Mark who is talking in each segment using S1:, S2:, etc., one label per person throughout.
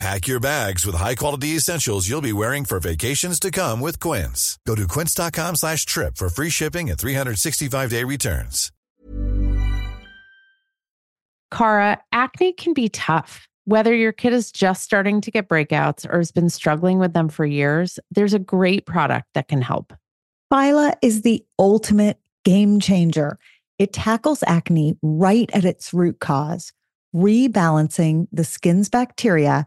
S1: Pack your bags with high-quality essentials you'll be wearing for vacations to come with Quince. Go to quince.com slash trip for free shipping and 365-day returns.
S2: Cara, acne can be tough. Whether your kid is just starting to get breakouts or has been struggling with them for years, there's a great product that can help.
S3: Phyla is the ultimate game changer. It tackles acne right at its root cause, rebalancing the skin's bacteria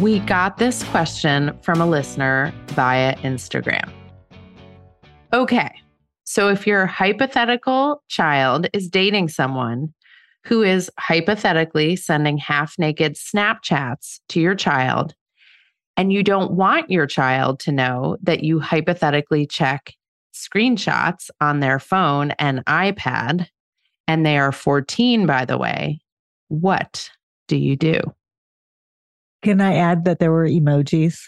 S2: We got this question from a listener via Instagram. Okay, so if your hypothetical child is dating someone who is hypothetically sending half naked Snapchats to your child, and you don't want your child to know that you hypothetically check screenshots on their phone and iPad, and they are 14, by the way, what do you do?
S3: Can I add that there were emojis?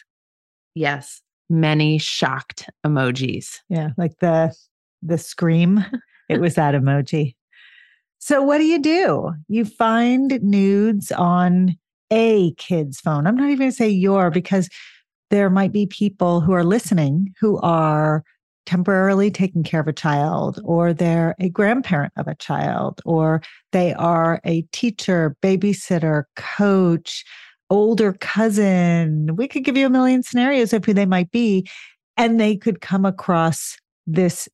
S2: Yes, many shocked emojis.
S3: Yeah, like the the scream. it was that emoji. So what do you do? You find nudes on a kid's phone. I'm not even going to say your because there might be people who are listening who are temporarily taking care of a child, or they're a grandparent of a child, or they are a teacher, babysitter, coach, older cousin. We could give you a million scenarios of who they might be, and they could come across this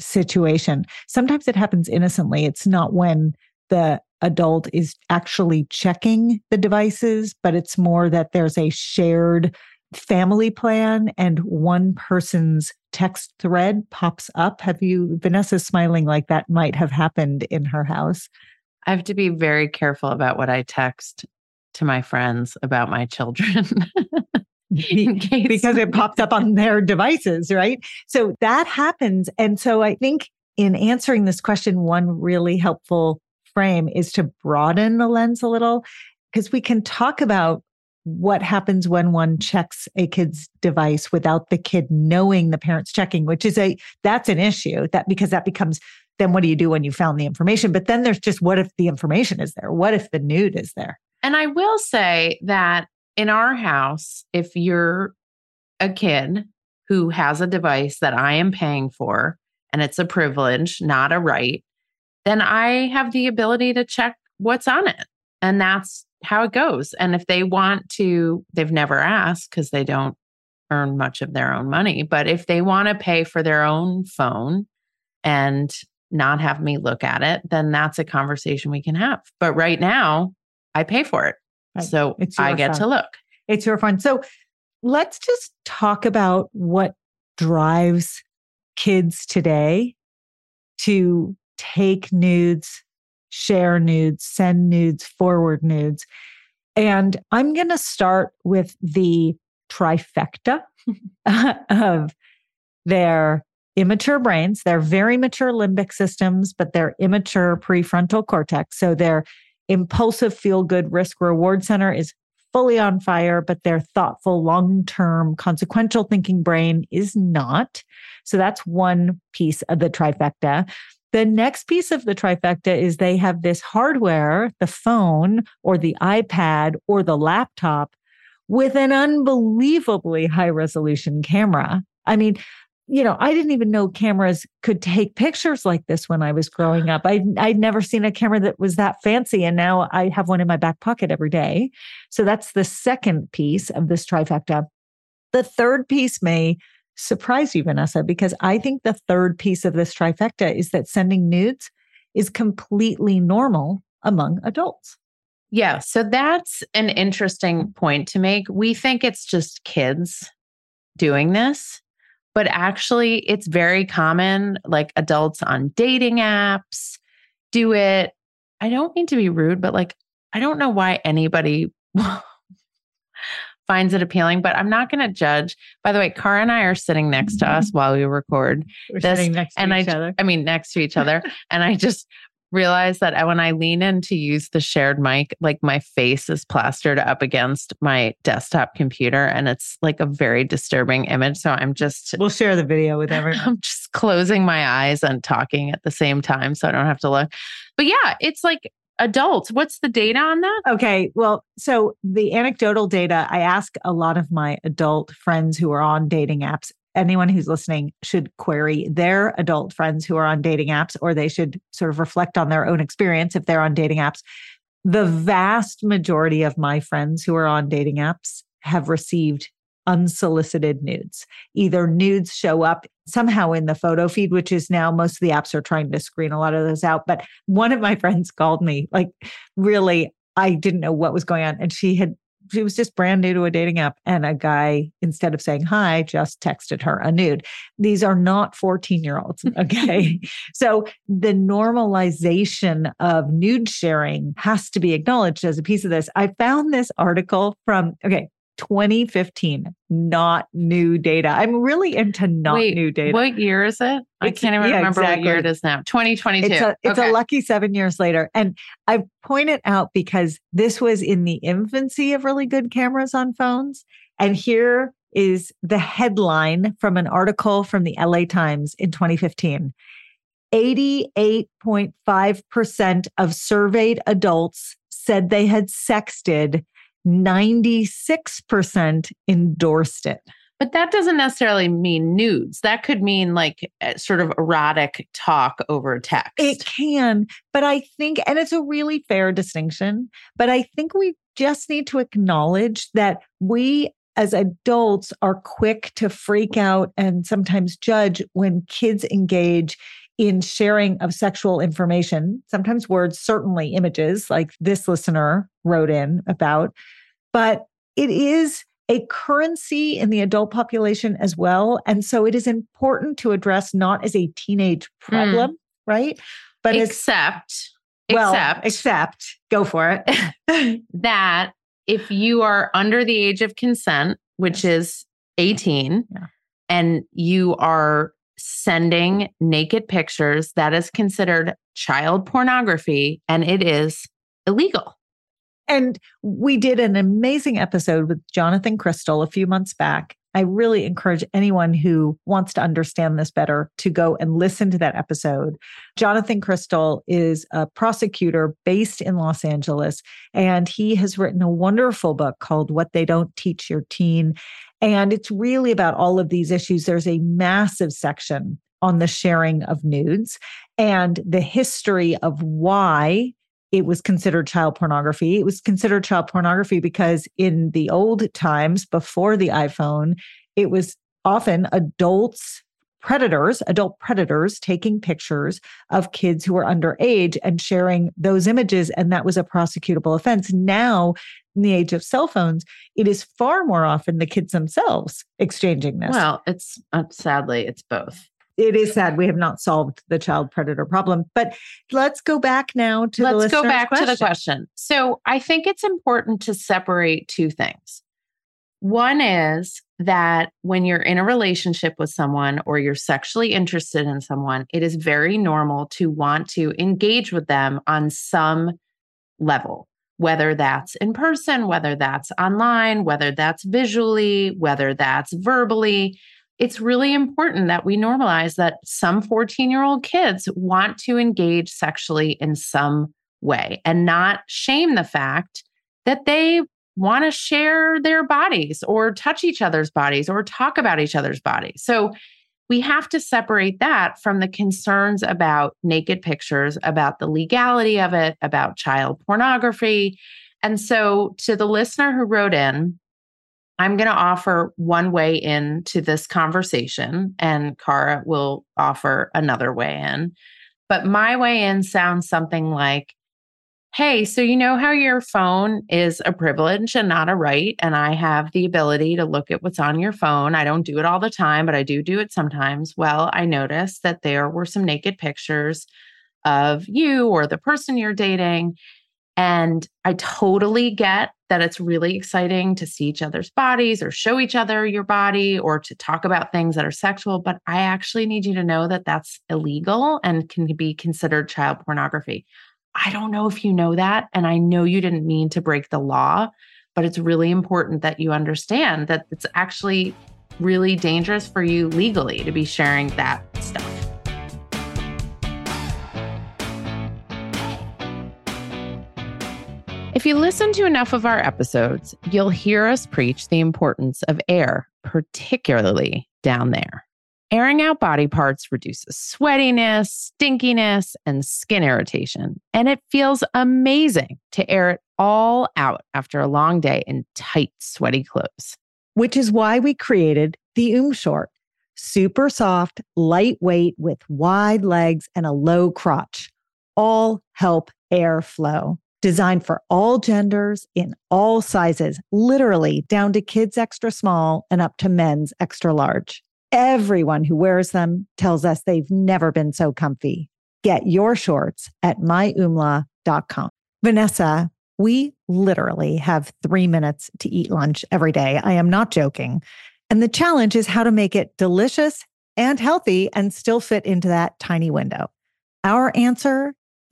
S3: situation. Sometimes it happens innocently. It's not when the adult is actually checking the devices, but it's more that there's a shared family plan and one person's text thread pops up. Have you, Vanessa smiling like that might have happened in her house?
S2: I have to be very careful about what I text to my friends about my children.
S3: because it pops up on their devices, right? So that happens. And so I think in answering this question, one really helpful frame is to broaden the lens a little because we can talk about what happens when one checks a kid's device without the kid knowing the parent's checking which is a that's an issue that because that becomes then what do you do when you found the information but then there's just what if the information is there what if the nude is there
S2: and i will say that in our house, if you're a kid who has a device that I am paying for and it's a privilege, not a right, then I have the ability to check what's on it. And that's how it goes. And if they want to, they've never asked because they don't earn much of their own money. But if they want to pay for their own phone and not have me look at it, then that's a conversation we can have. But right now, I pay for it. Right. So I get to look.
S3: It's your fun. So let's just talk about what drives kids today to take nudes, share nudes, send nudes, forward nudes. And I'm going to start with the trifecta of their immature brains. They're very mature limbic systems, but they're immature prefrontal cortex. So their impulsive feel good risk reward center is fully on fire, but their thoughtful, long term, consequential thinking brain is not. So that's one piece of the trifecta. The next piece of the trifecta is they have this hardware, the phone or the iPad or the laptop with an unbelievably high resolution camera. I mean, you know, I didn't even know cameras could take pictures like this when I was growing up. I, I'd never seen a camera that was that fancy. And now I have one in my back pocket every day. So that's the second piece of this trifecta. The third piece may surprise you, Vanessa, because I think the third piece of this trifecta is that sending nudes is completely normal among adults.
S2: Yeah. So that's an interesting point to make. We think it's just kids doing this but actually it's very common like adults on dating apps do it. I don't mean to be rude but like i don't know why anybody finds it appealing but i'm not going to judge. By the way cara and i are sitting next to mm-hmm. us while we record
S3: We're this and
S2: i
S3: other.
S2: i mean next to each other and i just realize that uh, when I lean in to use the shared mic, like my face is plastered up against my desktop computer and it's like a very disturbing image. So I'm just,
S3: we'll share the video with everyone.
S2: I'm just closing my eyes and talking at the same time so I don't have to look. But yeah, it's like adults. What's the data on that?
S3: Okay. Well, so the anecdotal data, I ask a lot of my adult friends who are on dating apps anyone who's listening should query their adult friends who are on dating apps, or they should sort of reflect on their own experience if they're on dating apps. The vast majority of my friends who are on dating apps have received unsolicited nudes. Either nudes show up somehow in the photo feed, which is now most of the apps are trying to screen a lot of those out. But one of my friends called me, like, really, I didn't know what was going on. And she had she was just brand new to a dating app and a guy instead of saying hi just texted her a nude these are not 14 year olds okay? So the normalization of nude sharing has to be acknowledged as a piece of this. I found this article from okay 2015, not new data. I'm really into not
S2: Wait,
S3: new data.
S2: What year is it? I can't even yeah, remember exactly. what year it is now. 2022.
S3: It's, a, it's okay. a lucky seven years later. And I point it out because this was in the infancy of really good cameras on phones. And here is the headline from an article from the LA Times in 2015. 88.5% of surveyed adults said they had sexted 96% endorsed it.
S2: But that doesn't necessarily mean nudes. That could mean like eh, sort of erotic talk over text.
S3: It can. But I think, and it's a really fair distinction, but I think we just need to acknowledge that we as adults are quick to freak out and sometimes judge when kids engage in sharing of sexual information, sometimes words, certainly images, like this listener wrote in about. But it is a currency in the adult population as well. And so it is important to address not as a teenage hmm. problem, mm. right?
S2: But except,
S3: well, except, except, go for
S2: it. that if you are under the age of consent, which is 18, yeah. and you are sending naked pictures, that is considered child pornography and it is illegal.
S3: And we did an amazing episode with Jonathan Cristall a few months back. I really encourage anyone who wants to understand this better to go and listen to that episode. Jonathan Cristall is a prosecutor based in Los Angeles, and he has written a wonderful book called What They Don't Teach Your Teen. And it's really about all of these issues. There's a massive section on the sharing of nudes and the history of why it was considered child pornography. It was considered child pornography because in the old times before the iPhone, it was often adults predators, adult predators, taking pictures of kids who are underage and sharing those images. And that was a prosecutable offense. Now, in the age of cell phones, it is far more often the kids themselves exchanging this.
S2: Well, it's uh, sadly, it's both.
S3: It is sad we have not solved the child predator problem. But let's go back now to
S2: let's go back
S3: question.
S2: to the question. So I think it's important to separate two things. One is that when you're in a relationship with someone or you're sexually interested in someone, it is very normal to want to engage with them on some level, whether that's in person, whether that's online, whether that's visually, whether that's verbally. It's really important that we normalize that some 14 year old kids want to engage sexually in some way and not shame the fact that they want to share their bodies or touch each other's bodies or talk about each other's bodies. So we have to separate that from the concerns about naked pictures, about the legality of it, about child pornography. And so, to the listener who wrote in, I'm going to offer one way into this conversation, and Cara will offer another way in. But my way in sounds something like Hey, so you know how your phone is a privilege and not a right. And I have the ability to look at what's on your phone. I don't do it all the time, but I do do it sometimes. Well, I noticed that there were some naked pictures of you or the person you're dating. And I totally get that it's really exciting to see each other's bodies or show each other your body or to talk about things that are sexual. But I actually need you to know that that's illegal and can be considered child pornography. I don't know if you know that. And I know you didn't mean to break the law, but it's really important that you understand that it's actually really dangerous for you legally to be sharing that stuff. If you listen to enough of our episodes, you'll hear us preach the importance of air, particularly down there. Airing out body parts reduces sweatiness, stinkiness, and skin irritation. And it feels amazing to air it all out after a long day in tight, sweaty clothes.
S3: Which is why we created the Oom Short. Super soft, lightweight, with wide legs and a low crotch. All help air flow. Designed for all genders in all sizes, literally down to kids extra small and up to men's extra large. Everyone who wears them tells us they've never been so comfy. Get your shorts at myumla.com. Vanessa, we literally have three minutes to eat lunch every day. I am not joking. And the challenge is how to make it delicious and healthy and still fit into that tiny window. Our answer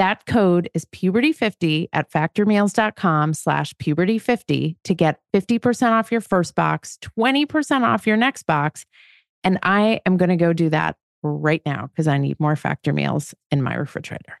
S2: That code is puberty50 at factormeals.com slash puberty50 to get 50% off your first box, 20% off your next box, and I am going to go do that right now because I need more factor meals in my refrigerator.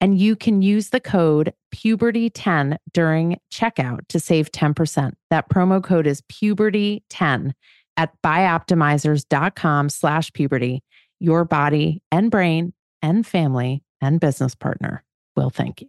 S2: And you can use the code puberty10 during checkout to save 10%. That promo code is puberty10 at bioptimizers.com slash puberty. Your body and brain and family and business partner will thank you.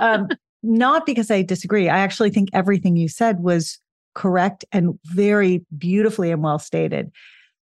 S3: um, not because I disagree. I actually think everything you said was correct and very beautifully and well stated.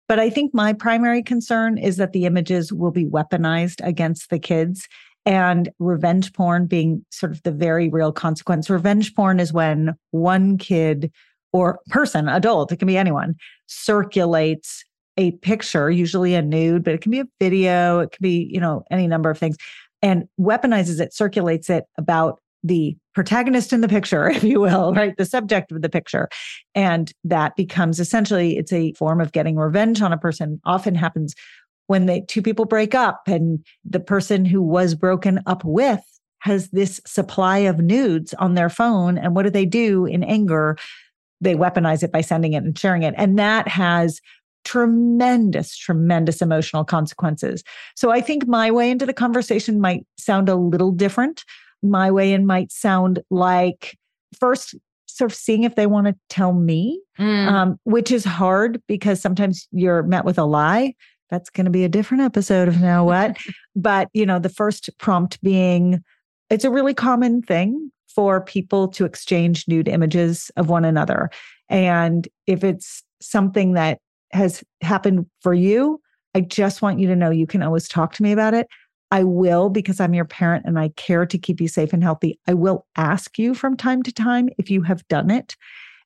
S3: But I think my primary concern is that the images will be weaponized against the kids and revenge porn being sort of the very real consequence. Revenge porn is when one kid or person, adult, it can be anyone, circulates a picture, usually a nude, but it can be a video, it can be, you know, any number of things, and weaponizes it, circulates it about the protagonist in the picture, if you will, right? The subject of the picture. And that becomes essentially it's a form of getting revenge on a person. Often happens when the two people break up and the person who was broken up with has this supply of nudes on their phone. And what do they do in anger? They weaponize it by sending it and sharing it. And that has tremendous, tremendous emotional consequences. So I think my way into the conversation might sound a little different. My way in might sound like first, sort of seeing if they want to tell me, mm. um, which is hard because sometimes you're met with a lie. That's going to be a different episode of Now What. but, you know, the first prompt being it's a really common thing for people to exchange nude images of one another. And if it's something that has happened for you, I just want you to know you can always talk to me about it. I will because I'm your parent and I care to keep you safe and healthy. I will ask you from time to time if you have done it.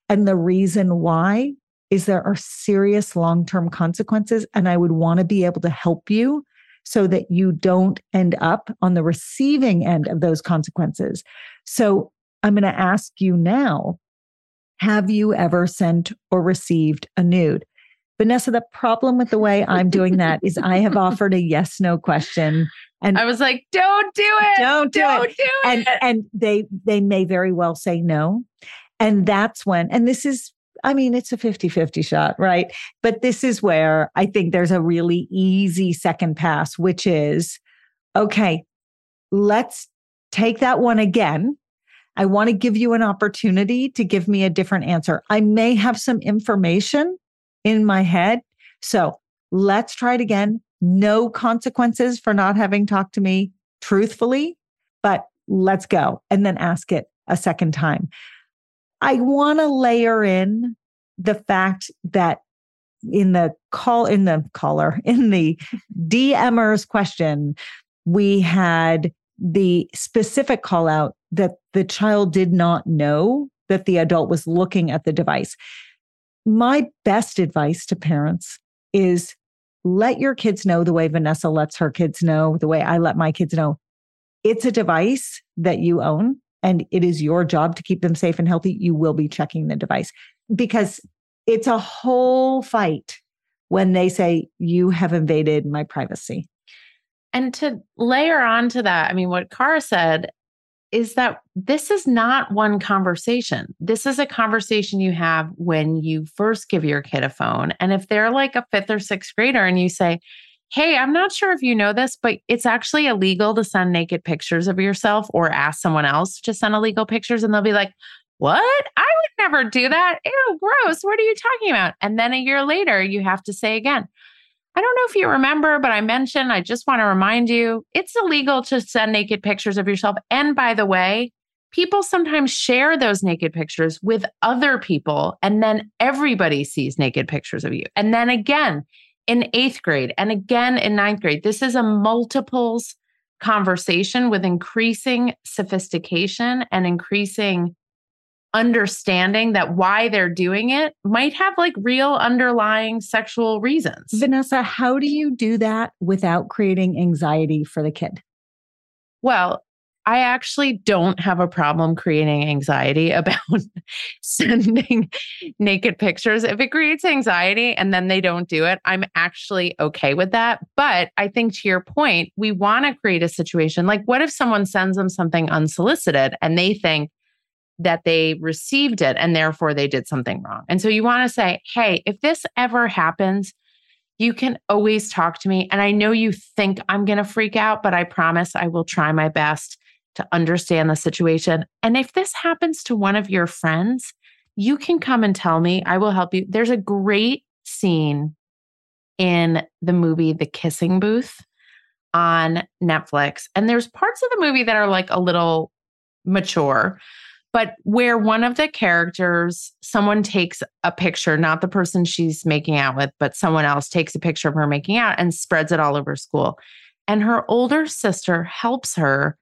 S3: And the reason why is there are serious long term consequences. And I would want to be able to help you so that you don't end up on the receiving end of those consequences. So I'm going to ask you now Have you ever sent or received a nude? Vanessa, the problem with the way I'm doing that is I have offered a yes no question.
S2: And I was like, don't do it.
S3: Don't do
S2: don't
S3: it.
S2: Do it.
S3: And and they they may very well say no. And that's when, and this is, I mean, it's a 50-50 shot, right? But this is where I think there's a really easy second pass, which is okay, let's take that one again. I want to give you an opportunity to give me a different answer. I may have some information in my head. So let's try it again. No consequences for not having talked to me truthfully, but let's go and then ask it a second time. I want to layer in the fact that in the call, in the caller, in the DMer's question, we had the specific call out that the child did not know that the adult was looking at the device. My best advice to parents is let your kids know the way Vanessa lets her kids know, the way I let my kids know. It's a device that you own and it is your job to keep them safe and healthy. You will be checking the device because it's a whole fight when they say, You have invaded my privacy.
S2: And to layer on to that, I mean, what Cara said is that this is not one conversation. This is a conversation you have when you first give your kid a phone. And if they're like a fifth or sixth grader and you say, Hey, I'm not sure if you know this, but it's actually illegal to send naked pictures of yourself or ask someone else to send illegal pictures. And they'll be like, What? I would never do that. Ew, gross. What are you talking about? And then a year later, you have to say again, I don't know if you remember, but I mentioned, I just want to remind you it's illegal to send naked pictures of yourself. And by the way, people sometimes share those naked pictures with other people, and then everybody sees naked pictures of you. And then again in eighth grade, and again in ninth grade. This is a multiples conversation with increasing sophistication and increasing understanding that why they're doing it might have like real underlying sexual reasons.
S3: Vanessa, how do you do that without creating anxiety for the kid?
S2: Well, I actually don't have a problem creating anxiety about sending naked pictures. If it creates anxiety and then they don't do it, I'm actually okay with that. But I think to your point, we want to create a situation like what if someone sends them something unsolicited and they think, that they received it and therefore they did something wrong. And so you want to say, hey, if this ever happens, you can always talk to me. And I know you think I'm going to freak out, but I promise I will try my best to understand the situation. And if this happens to one of your friends, you can come and tell me. I will help you. There's a great scene in the movie The Kissing Booth on Netflix. And there's parts of the movie that are like a little mature but where one of the characters, someone takes a picture, not the person she's making out with, but someone else takes a picture of her making out and spreads it all over school. And her older sister helps her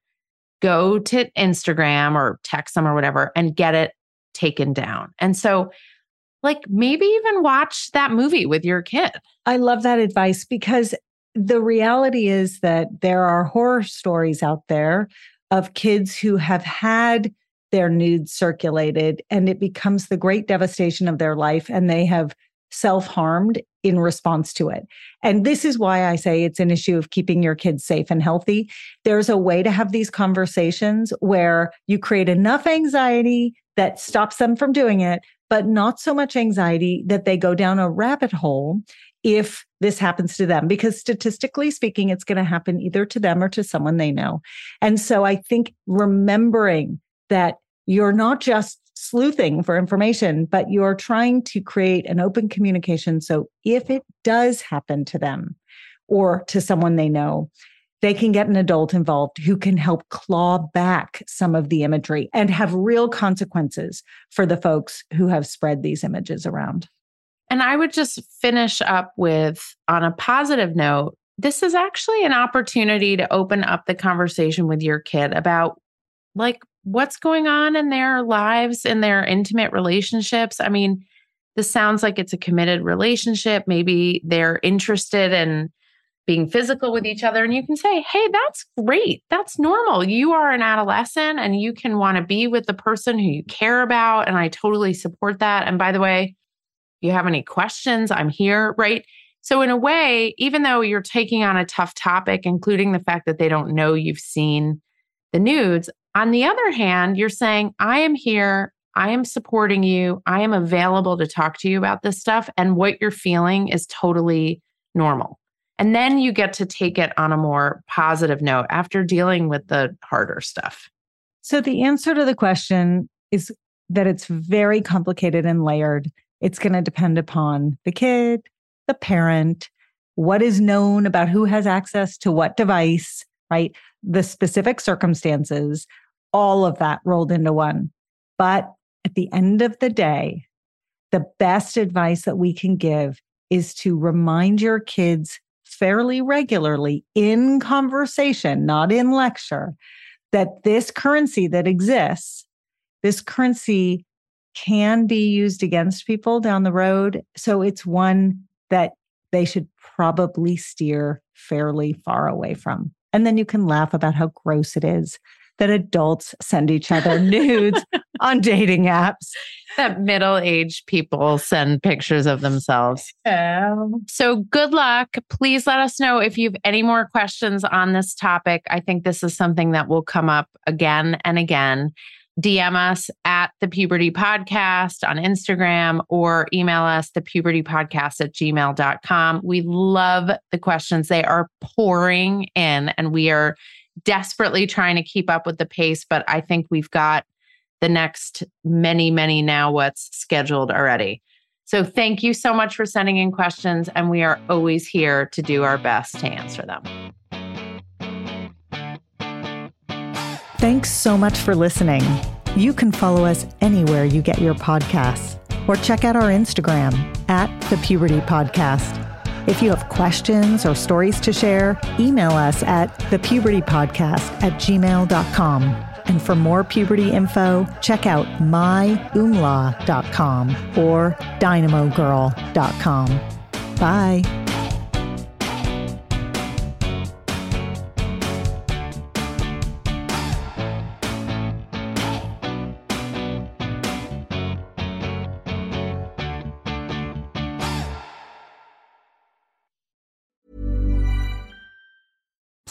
S2: go to Instagram or text them or whatever and get it taken down. And so, like, maybe even watch that movie with your kid.
S3: I love that advice because the reality is that there are horror stories out there of kids who have had their nudes circulated and it becomes the great devastation of their life and they have self harmed in response to it. And this is why I say it's an issue of keeping your kids safe and healthy. There's a way to have these conversations where you create enough anxiety that stops them from doing it, but not so much anxiety that they go down a rabbit hole if this happens to them, because statistically speaking, it's going to happen either to them or to someone they know. And so I think remembering that you're not just sleuthing for information, but you're trying to create an open communication. So if it does happen to them or to someone they know, they can get an adult involved who can help claw back some of the imagery and have real consequences for the folks who have spread these images around.
S2: And I would just finish up with on a positive note this is actually an opportunity to open up the conversation with your kid about like what's going on in their lives, in their intimate relationships. I mean, this sounds like it's a committed relationship. Maybe they're interested in being physical with each other. And you can say, hey, that's great. That's normal. You are an adolescent and you can want to be with the person who you care about. And I totally support that. And by the way, if you have any questions, I'm here, right? So, in a way, even though you're taking on a tough topic, including the fact that they don't know you've seen the nudes, on the other hand, you're saying, I am here. I am supporting you. I am available to talk to you about this stuff. And what you're feeling is totally normal. And then you get to take it on a more positive note after dealing with the harder stuff.
S3: So, the answer to the question is that it's very complicated and layered. It's going to depend upon the kid, the parent, what is known about who has access to what device, right? The specific circumstances, all of that rolled into one. But at the end of the day, the best advice that we can give is to remind your kids fairly regularly in conversation, not in lecture, that this currency that exists, this currency can be used against people down the road. So it's one that they should probably steer fairly far away from. And then you can laugh about how gross it is that adults send each other nudes on dating apps.
S2: That middle aged people send pictures of themselves. Um, so good luck. Please let us know if you have any more questions on this topic. I think this is something that will come up again and again. DM us at the puberty podcast on Instagram or email us the puberty podcast at gmail.com. We love the questions. They are pouring in and we are desperately trying to keep up with the pace, but I think we've got the next many, many now what's scheduled already. So thank you so much for sending in questions, and we are always here to do our best to answer them.
S3: Thanks so much for listening. You can follow us anywhere you get your podcasts or check out our Instagram at the Puberty Podcast. If you have questions or stories to share, email us at thepubertypodcast at gmail.com. And for more puberty info, check out myumla.com or dynamogirl.com. Bye.